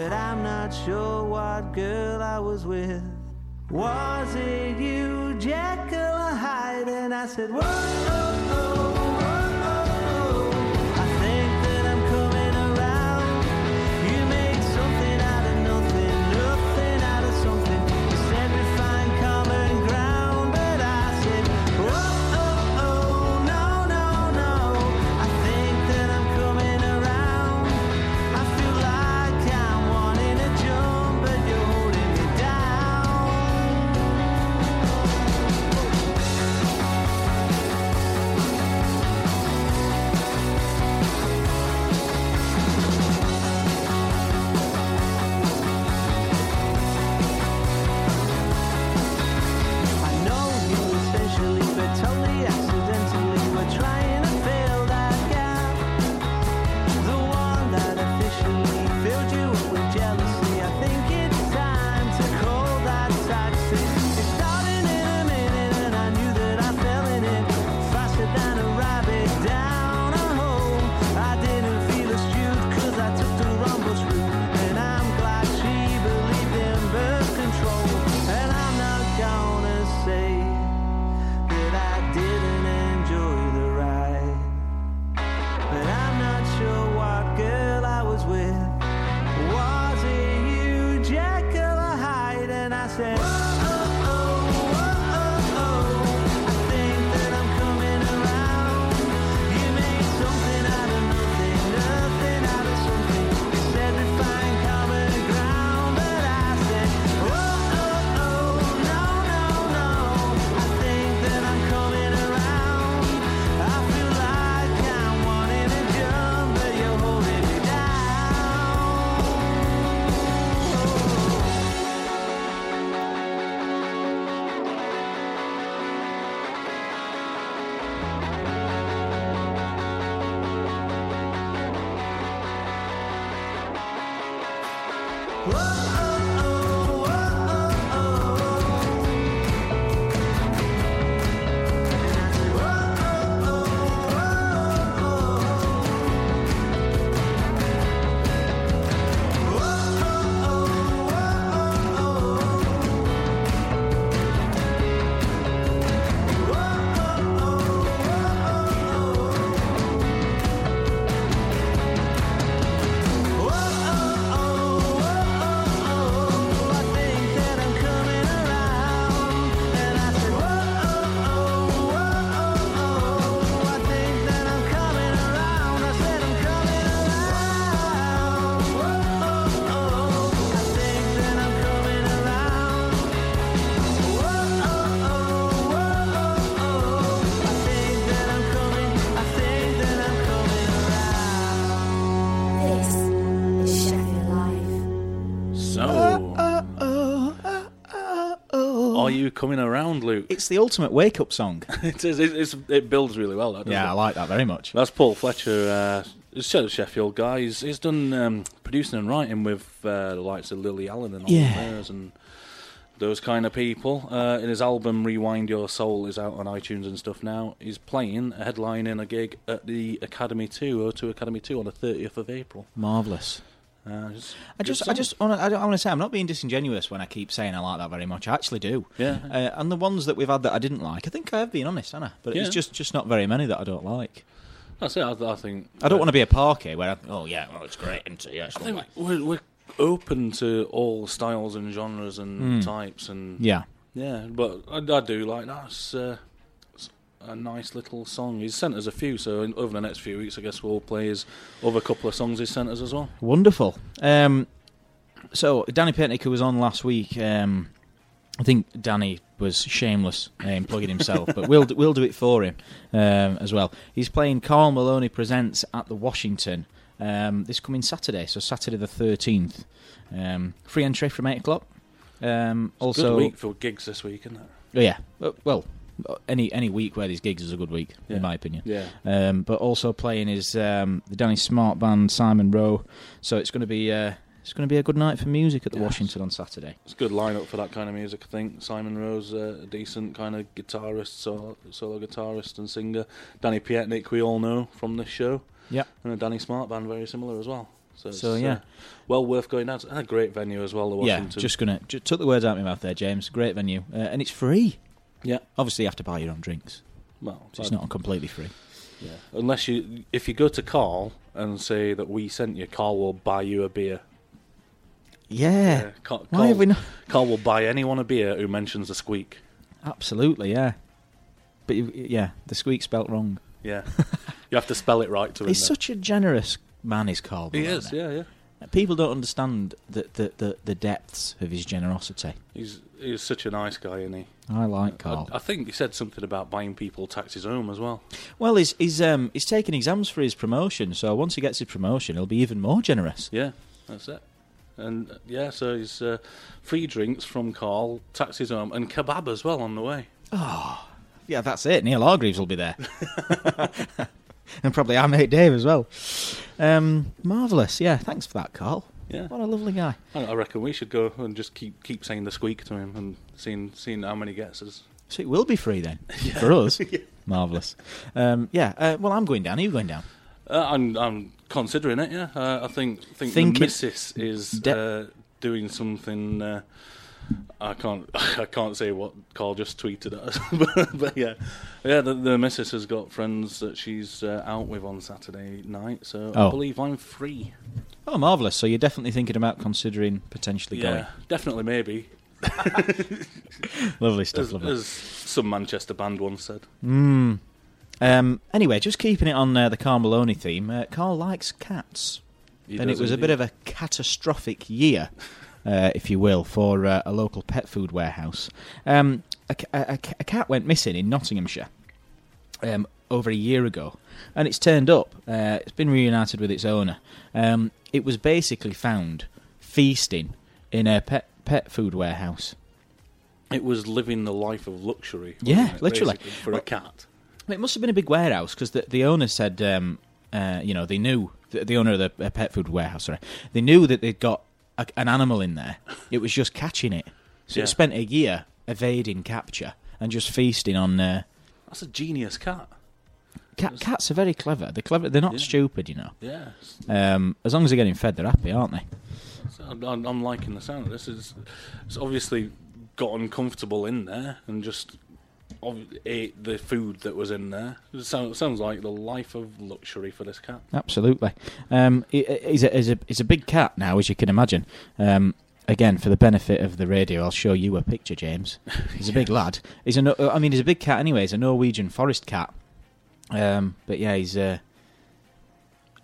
But I'm not sure what girl I was with. Was it you, Jekyll or Hyde? And I said, Whoa, oh, oh, sound, Luke. It's the ultimate wake up song. *laughs* it is. It, it's, it builds really well. That, yeah, it? I like that very much. That's Paul Fletcher. Uh, Sheffield guy. He's, he's done um, producing and writing with uh, the likes of Lily Allen and all Yeah. and those kind of people. Uh, in his album Rewind Your Soul is out on iTunes and stuff now. He's playing a headline in a gig at the Academy 2, O2 Academy 2 on the 30th of April. Marvelous. Uh, it's I good just, I just, wanna, I, don't- want to say, I'm not being disingenuous when I keep saying I like that very much. I actually do. Yeah. Uh, and the ones that we've had that I didn't like, I think I have been honest, Anna. But it's just, just not very many that I don't like. That's it. I, I think. I don't uh, want to be a parky where, I, oh yeah, well it's great? Yeah, it's I think we're, we're open to all styles and genres and Mm. types and Yeah. yeah. But I, I do like that. A nice little song. He's sent us a few, so in, over the next few weeks, I guess we'll play his other couple of songs he's sent us as well. Wonderful. Um, so Danny Petnick, who was on last week, um, I think Danny was shameless in plugging himself, but we'll we'll do it for him um, as well. He's playing Carl Maloney presents at the Washington um, this coming Saturday, so Saturday the thirteenth. Um, free entry from eight o'clock. Um, It's also, good week for gigs this week, isn't it? Oh, yeah. Well, any any week where there's gigs is a good week, Yeah. in my opinion. Yeah. Um, but also playing is um, the Danny Smart band Simon Rowe. So it's going to be uh, it's going to be a good night for music at the Yes. Washington on Saturday. It's a good lineup for that kind of music. I think Simon Rose, uh, a decent kind of guitarist, solo, solo guitarist and singer. Danny Pietnik, we all know from this show. Yeah. and a Danny Smart band, very similar as well. So, So, yeah. uh, well worth going down. to. And a great venue as well. The Washington. Yeah, just gonna ju- took the words out of my mouth there, James. Great venue, uh, and it's free. Yeah. Obviously, you have to buy your own drinks. well, So it's not completely free. Yeah, unless you, if you go to Carl and say that we sent you, Carl will buy you a beer. Yeah. Carl, Why have we not? Carl will buy anyone a beer who mentions the squeak. Absolutely, yeah. But you, yeah, the squeak spelt wrong. Yeah, you have to spell it right to him. He's though. such a generous man, is Carl. He is, yeah, yeah. People don't understand the, the, the, the depths of his generosity. He's he's such a nice guy, isn't he? I like Carl. I, I think he said something about buying people taxis home as well. Well, he's he's um he's taking exams for his promotion, so once he gets his promotion, he'll be even more generous. Yeah, that's it. And uh, yeah, so he's uh, free drinks from Carl, taxis home, and kebab as well on the way. Oh, yeah, that's it. Neil Hargreaves will be there, *laughs* *laughs* *laughs* and probably our mate Dave as well. Um, marvelous. Yeah, thanks for that, Carl. Yeah. What a lovely guy. I, I reckon we should go and just keep keep saying the squeak to him and seeing seeing how many gets us. So it will be free then *laughs* for us. *laughs* Marvelous. Um, yeah. Uh, well, I'm going down. Are you going down? Uh, I'm I'm considering it. Yeah, uh, I think think Think the missus is De- uh, doing something. I can't *laughs* I can't say what Carl just tweeted at us, *laughs* but, but yeah, yeah. The, the missus has got friends that she's uh, out with on Saturday night, so Oh. I believe I'm free. Oh, marvelous. So you're definitely thinking about considering potentially Yeah, going. definitely, maybe. *laughs* Lovely stuff. As, lovely. as some Manchester band once said. Mm. Um, anyway, just keeping it on uh, the Carl Maloney theme, uh, Carl likes cats. He and it was a bit of a catastrophic year, uh, if you will, for uh, a local pet food warehouse. Um, a, a, a cat went missing in Nottinghamshire um, over a year ago, and it's turned up. Uh, it's been reunited with its owner. Um, it was basically found feasting in a pet pet food warehouse. It was living the life of luxury. Yeah, it, literally. for Well- a cat. It must have been a big warehouse because the, the owner said, um, uh, you know, they knew the, the owner of the uh, pet food warehouse. Sorry, they knew that they'd got a, an animal in there. It was just catching it. So Yeah. it spent a year evading capture and just feasting on. Uh, That's a genius cat. cat, cats are very clever. They're clever. They're not Yeah. stupid, you know. Yeah. Um, as long as they're getting fed, they're happy, aren't they? So I'm, I'm liking the sound of this. It's, it's obviously gotten comfortable in there and just ate the food that was in there. It sounds, like the life of luxury for this cat. Absolutely. Um, he's, a, he's, a, he's a big cat now, as you can imagine. Um, again, for the benefit of the radio, I'll show you a picture, James. *laughs* He's a big lad. He's a, I mean, he's a big cat anyway. He's a Norwegian forest cat. Um, but yeah, he's uh,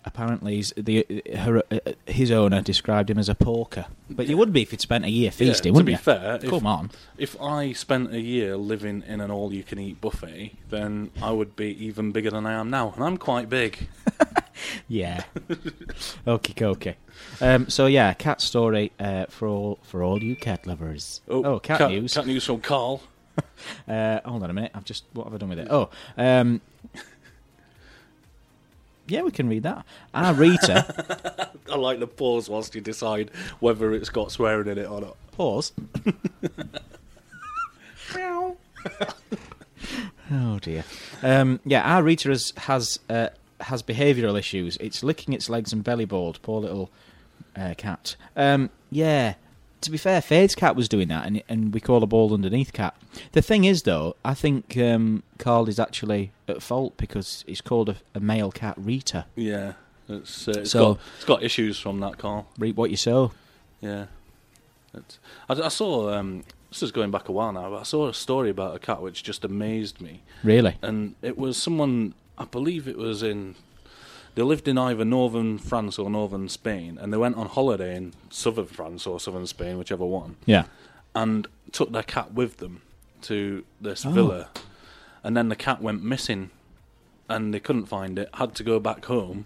apparently the her, uh, his owner described him as a porker. But you would be if you'd spent a year feasting, yeah, to wouldn't be you? fair, come if, on. If I spent a year living in an all-you-can-eat buffet, then I would be even bigger than I am now, and I'm quite big. *laughs* Yeah. *laughs* okay, okay. Um, so yeah, cat story uh, for all for all you cat lovers. Oh, cat, cat- news. cat news from Carl. *laughs* uh, hold on a minute. I've just what have I done with it? Oh, um, yeah, we can read that. Our Rita. *laughs* I like the pause whilst you decide whether it's got swearing in it or not. Pause. oh dear. Um, yeah, our Rita has has uh, has behavioural issues. It's licking its legs and belly bald. Poor little uh, cat. Um, yeah. To be fair, Faith's cat was doing that, and and we call a ball underneath cat. The thing is, though, I think um, Carl is actually at fault because he's called a, a male cat Rita. Yeah, it's uh, it's So- got it's got issues from that call. Reap what you sow. Yeah, it's, I, I saw um, this is going back a while now, but I saw a story about a cat which just amazed me. Really? and it was someone I believe it was in. They lived in either northern France or northern Spain, and they went on holiday in southern France or southern Spain, whichever one. Yeah. and took their cat with them to this Oh. villa, and then the cat went missing, and they couldn't find it. Had to go back home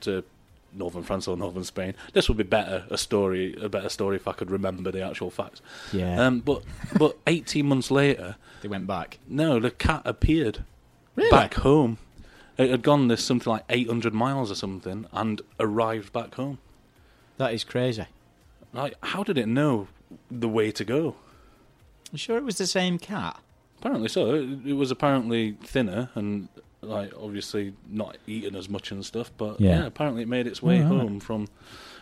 to northern France or northern Spain. This would be better a story, a better story if I could remember the actual facts. Yeah. Um, but but eighteen months later, They went back. no, the cat appeared Really? back home. It had gone this something like eight hundred miles or something, and arrived back home. That is crazy. Like, how did it know the way to go? You sure it was the same cat? Apparently so. It, it was apparently thinner and like obviously not eating as much and stuff. But Yeah. yeah, apparently it made its way right. home from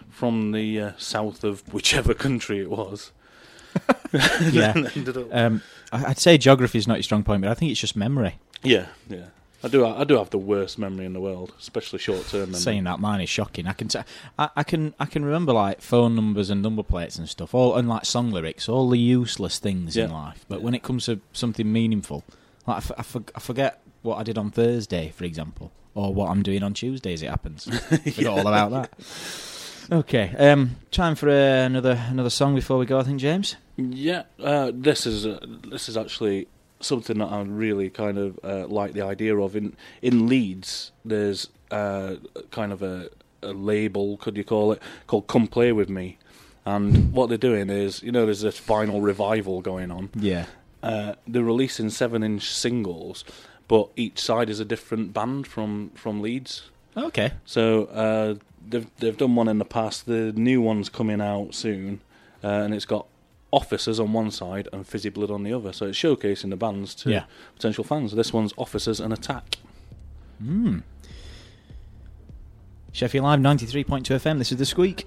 from the uh, south of whichever country it was. *laughs* *laughs* Yeah. Um, I'd say geography is not your strong point, but I think it's just memory. yeah, yeah. I do. I do have the worst memory in the world, especially short term memory. Saying that, mine is shocking. I can, t- I, I can, I can remember like phone numbers and number plates and stuff, all and like song lyrics, all the useless things in life. But when it comes to something meaningful, like I, f- I, for- I forget what I did on Thursday, for example, or what I'm doing on Tuesday as it happens. *laughs* Forgot all about that. Okay, um, time for uh, another another song before we go. I think James. Yeah, uh, this is uh, this is actually something that I really kind of uh, like the idea of. In in Leeds, there's uh, kind of a, a label, could you call it, called "Come Play with Me," and what they're doing is, you know, there's this vinyl revival going on. Yeah. Uh, they're releasing seven-inch singles, but each side is a different band from from Leeds. Okay. So uh, they've they've done one in the past. The new one's coming out soon, uh, and it's got officers on one side and fizzy blood on the other. So it's showcasing the bands to Yeah. potential fans. This one's officers and attack. Hmm. Sheffield Live ninety three point two FM. This is the Squeak.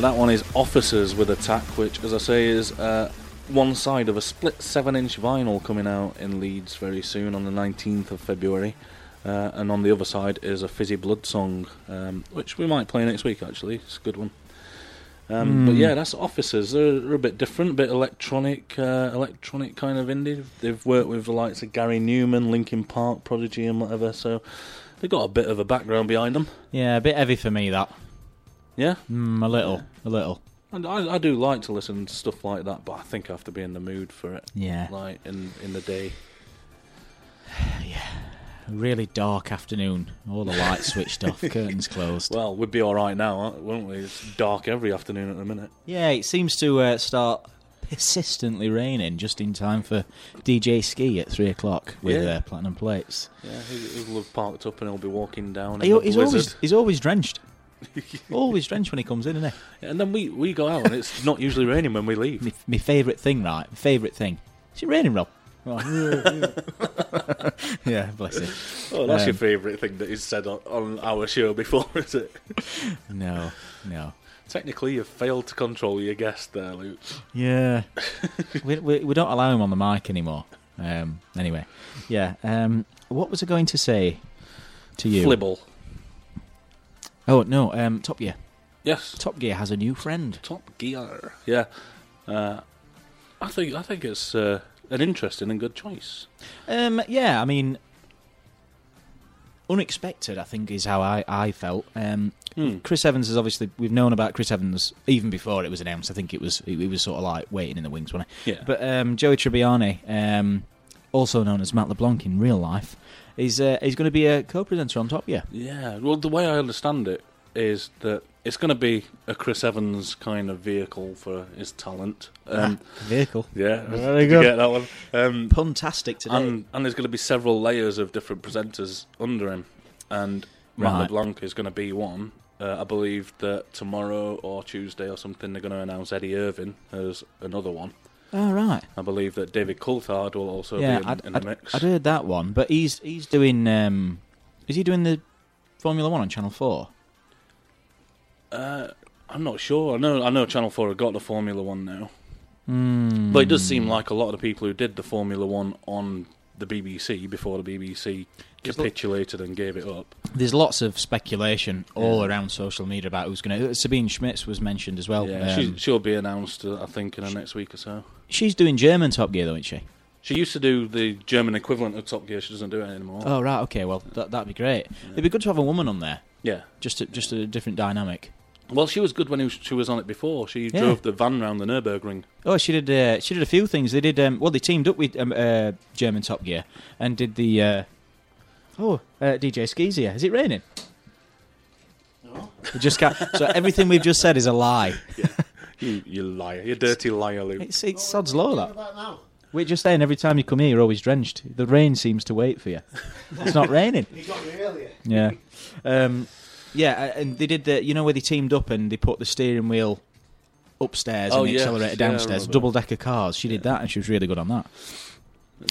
So that one is Officers with Attack, which, as I say, is uh, one side of a split 7 inch vinyl coming out in Leeds very soon on the 19th of February. Uh, and on the other side is a Fizzy Blood song, um, which we might play next week actually. It's a good one. Um, But Hmm. yeah, that's Officers. They're, they're a bit different, a bit electronic, uh, electronic kind of indie. They've worked with the likes of Gary Numan, Linkin Park, Prodigy, and whatever. So they've got a bit of a background behind them. Yeah, a bit heavy for me that. Yeah, Mm, a little, a little. and I, I do like to listen to stuff like that, but I think I have to be in the mood for it. Yeah. like in in the day. *sighs* A really dark afternoon. All the lights *laughs* switched off, curtains closed. Well, we'd be all right now, aren't- wouldn't we? It's dark every afternoon at the minute. Yeah, it seems to uh, start persistently raining just in time for DJ Ski at three o'clock with Yeah. uh, platinum plates. Yeah, he- he'll have parked up and he'll be walking down. He, the he's blizzard. always he's always drenched. *laughs* always drenched when he comes in, isn't he? And then we, we go out and it's not usually raining when we leave. My, my favourite thing, right? My favourite thing. Is it raining, Rob? Right. *laughs* yeah, bless him. Oh, that's your Um, favourite thing that he's said on, on our show before, *laughs* is it? No, no. Technically, you've failed to control your guest there, Luke. Yeah, we, we we don't allow him on the mic anymore. Um, anyway, yeah. Um, what was I going to say to you? Flibble. Oh no, um, Top Gear. Yes. Top Gear has a new friend. Top Gear. Yeah. Uh, I think I think it's uh, an interesting and good choice. Um, yeah, I mean, unexpected. I think is how I I felt. Um, Hmm. Chris Evans is obviously we've known about Chris Evans even before it was announced. I think it was it, was sort of like waiting in the wings, wasn't it? Yeah. But um, Joey Tribbiani, um, also known as Matt LeBlanc in real life, is uh, is going to be a co-presenter on Top Gear. Yeah. Well, the way I understand it is that it's going to be a Chris Evans kind of vehicle for his talent. Um, Vehicle. yeah. Very *laughs* you good. get that one? Um, Puntastic today. and, and there's going to be several layers of different presenters under him, and Matt Right. LeBlanc is going to be one. Uh, I believe that tomorrow or Tuesday or something they're going to announce Eddie Irvine as another one. Oh right. I believe that David Coulthard will also yeah, be in, I'd, in the I'd- mix. I'd heard that one, but he's he's doing. Um, is he doing the Formula One on Channel Four? Uh, I'm not sure. I know. I know Channel Four have got the Formula One now, Mm. but it does seem like a lot of the people who did the Formula One on the BBC before the BBC capitulated and gave it up. There's lots of speculation all Yeah. around social media about who's going to. Sabine Schmitz was mentioned as well. Yeah, Um, she, she'll be announced, uh, I think, in the next week or so. she's doing German Top Gear, though, isn't she? She used to do the German equivalent of Top Gear. She doesn't do it anymore. Oh right, okay. Well, that that'd be great. It'd be good to have a woman on there. Yeah. Just a, just a different dynamic. Well, she was good when she was on it before. She Yeah. drove the van round the Nurburgring. Oh, she did. Uh, she did a few things. They did. Um, well, they teamed up with um, uh, German Top Gear and did the. Uh, oh, uh, DJ Skeezier. Is it raining? No. Just can't, so everything we've just said is a lie. *laughs* You, you liar. You dirty liar, Luke. It's it's sod's law that. We're just saying every time you come here, you're always drenched. The rain seems to wait for you. It's not *laughs* raining. You got me earlier. Yeah, um, yeah, uh, and they did the. You know where they teamed up and they put the steering wheel upstairs Oh, and the yes, accelerator downstairs, remember. double decker cars. She did that, and she was really good on that.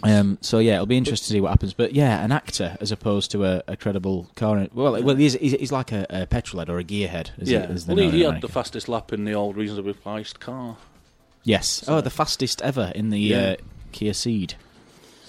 Um, so yeah, it'll be interesting to see what happens. But yeah, an actor as opposed to a, a credible car. Well, well, he's, he's, he's like a, a petrol head or a gearhead. Yeah. it, well, he, he had the fastest lap in the old reasonably priced car. yes. Oh, the fastest ever in the Yeah. uh, Kia Ceed,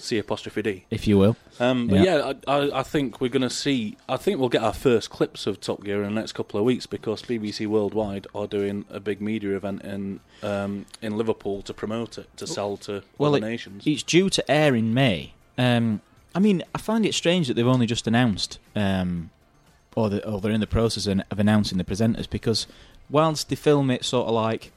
C apostrophe D. if you will. Um, but Yeah. yeah, I, I, think we're going to see. I think we'll get our first clips of Top Gear in the next couple of weeks because BBC Worldwide are doing a big media event in um, in Liverpool to promote it to sell to well, other it- nations. It's due to air in May. Um, I mean, I find it strange that they've only just announced, um, or, the, or they're in the process of of announcing the presenters, because whilst they film it sort of like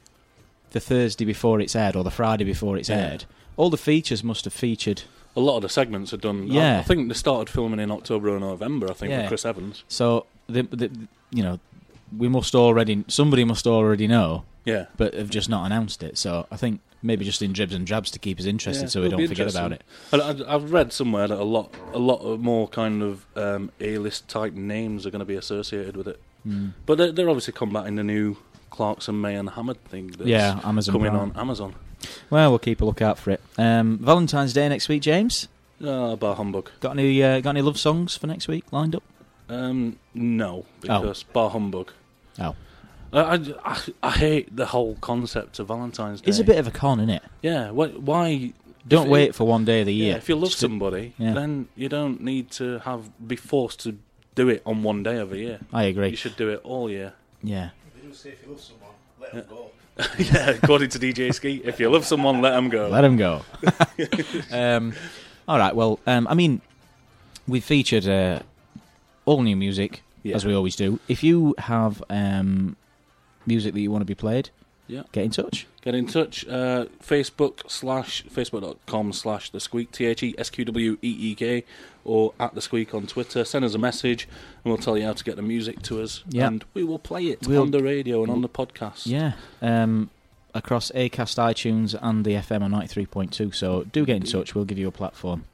the Thursday before it's aired or the Friday before it's Yeah. aired, all the features must have featured. A lot of the segments are done. Yeah. I, think they started filming in October or November. I think Yeah. with Chris Evans. So, the, the, you know, we must already, somebody must already know, Yeah. but have just not announced it. So I think maybe just in dribs and drabs to keep us interested, Yeah, so we it'll don't be forget about it. And I, I've read somewhere that a lot, a lot of more kind of um, A-list type names are going to be associated with it. Mm. But they're, they're obviously combating the new Clarkson, May, and Hammond thing. That's Yeah, Amazon coming Prime. on Amazon. Well, we'll keep a lookout for it. Um, Valentine's Day next week, James. Ah, bar humbug. Got any uh, got any love songs for next week lined up? Um, no, because bar humbug. Oh, I, I, I, I hate the whole concept of Valentine's Day. It's a bit of a con, isn't it? Yeah. Why? why Don't if- wait for one day of the Yeah, year. if you love Just do- somebody, Yeah. then you don't need to have be forced to do it on one day of a year. I agree. You should do it all year. Yeah. *laughs* yeah, according to DJ Ski, if you love someone, let them go. Let them go. *laughs* um, all right. Well, um, I mean, we've featured uh, all new music Yeah. as we always do. If you have um, music that you want to be played, Yeah. get in touch. Get in touch. Uh, Facebook slash facebook.com slash the squeak T H E S Q W E E K or at the squeak on Twitter. Send us a message and we'll tell you how to get the music to us. Yeah. And we will play it We'll- on the radio and on the podcast. Yeah. Um, across Acast, iTunes, and the FM on ninety three point two. So do get in touch. We'll give you a platform.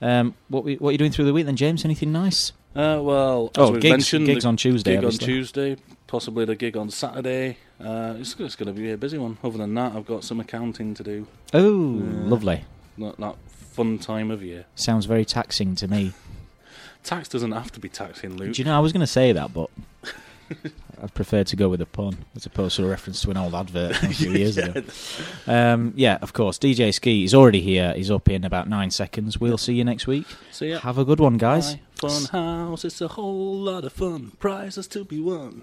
Um, what we, what are you doing through the week then, James? Anything nice? Uh, well, as Oh, gigs- mentioned, gigs on Tuesday, Gig obviously. on Tuesday, possibly the gig on Saturday. Uh, it's, it's going to be a busy one. Other than that, I've got some accounting to do. Oh, Yeah. lovely. Not that fun time of year. Sounds very taxing to me. *laughs* Tax doesn't have to be taxing, Luke. Do you know, I was going to say that, but *laughs* I'd prefer to go with a pun as opposed to a reference to an old advert from a few *laughs* years ago. Um, yeah, of course. DJ Ski is already here. He's up in about nine seconds. We'll see you next week. See ya. Have a good one, guys. Bye. Fun house, it's a whole lot of fun. Prizes to be won.